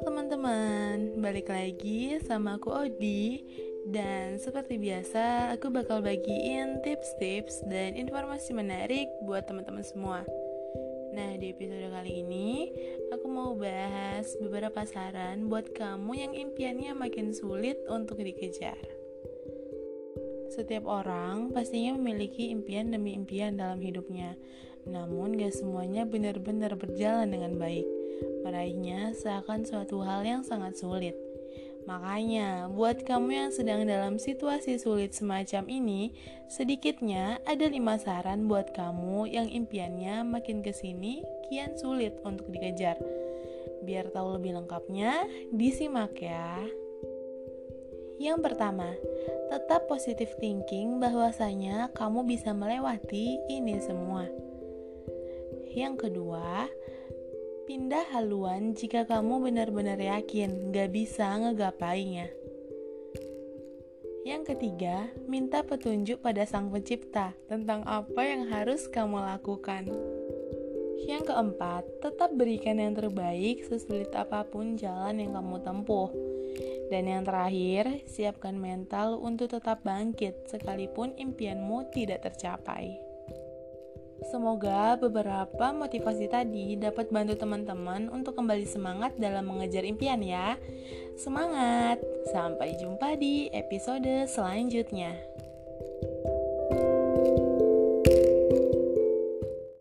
teman-teman, balik lagi sama aku Odi. Dan seperti biasa, aku bakal bagiin tips-tips dan informasi menarik buat teman-teman semua. Nah, di episode kali ini, aku mau bahas beberapa saran buat kamu yang impiannya makin sulit untuk dikejar. Setiap orang pastinya memiliki impian demi impian dalam hidupnya, namun gak semuanya benar-benar berjalan dengan baik. Meraihnya seakan suatu hal yang sangat sulit. Makanya, buat kamu yang sedang dalam situasi sulit semacam ini, sedikitnya ada lima saran buat kamu yang impiannya makin ke sini kian sulit untuk dikejar. Biar tahu lebih lengkapnya, disimak ya. Yang pertama, tetap positive thinking bahwasanya kamu bisa melewati ini semua. Yang kedua, pindah haluan jika kamu benar-benar yakin gak bisa ngegapainya. Yang ketiga, minta petunjuk pada Sang Pencipta tentang apa yang harus kamu lakukan. Yang keempat, tetap berikan yang terbaik sesulit apa pun jalan yang kamu tempuh. Dan yang terakhir, siapkan mental untuk tetap bangkit sekalipun impianmu tidak tercapai. Semoga beberapa motivasi tadi dapat bantu teman-teman untuk kembali semangat dalam mengejar impian ya. Semangat! Sampai jumpa di episode selanjutnya.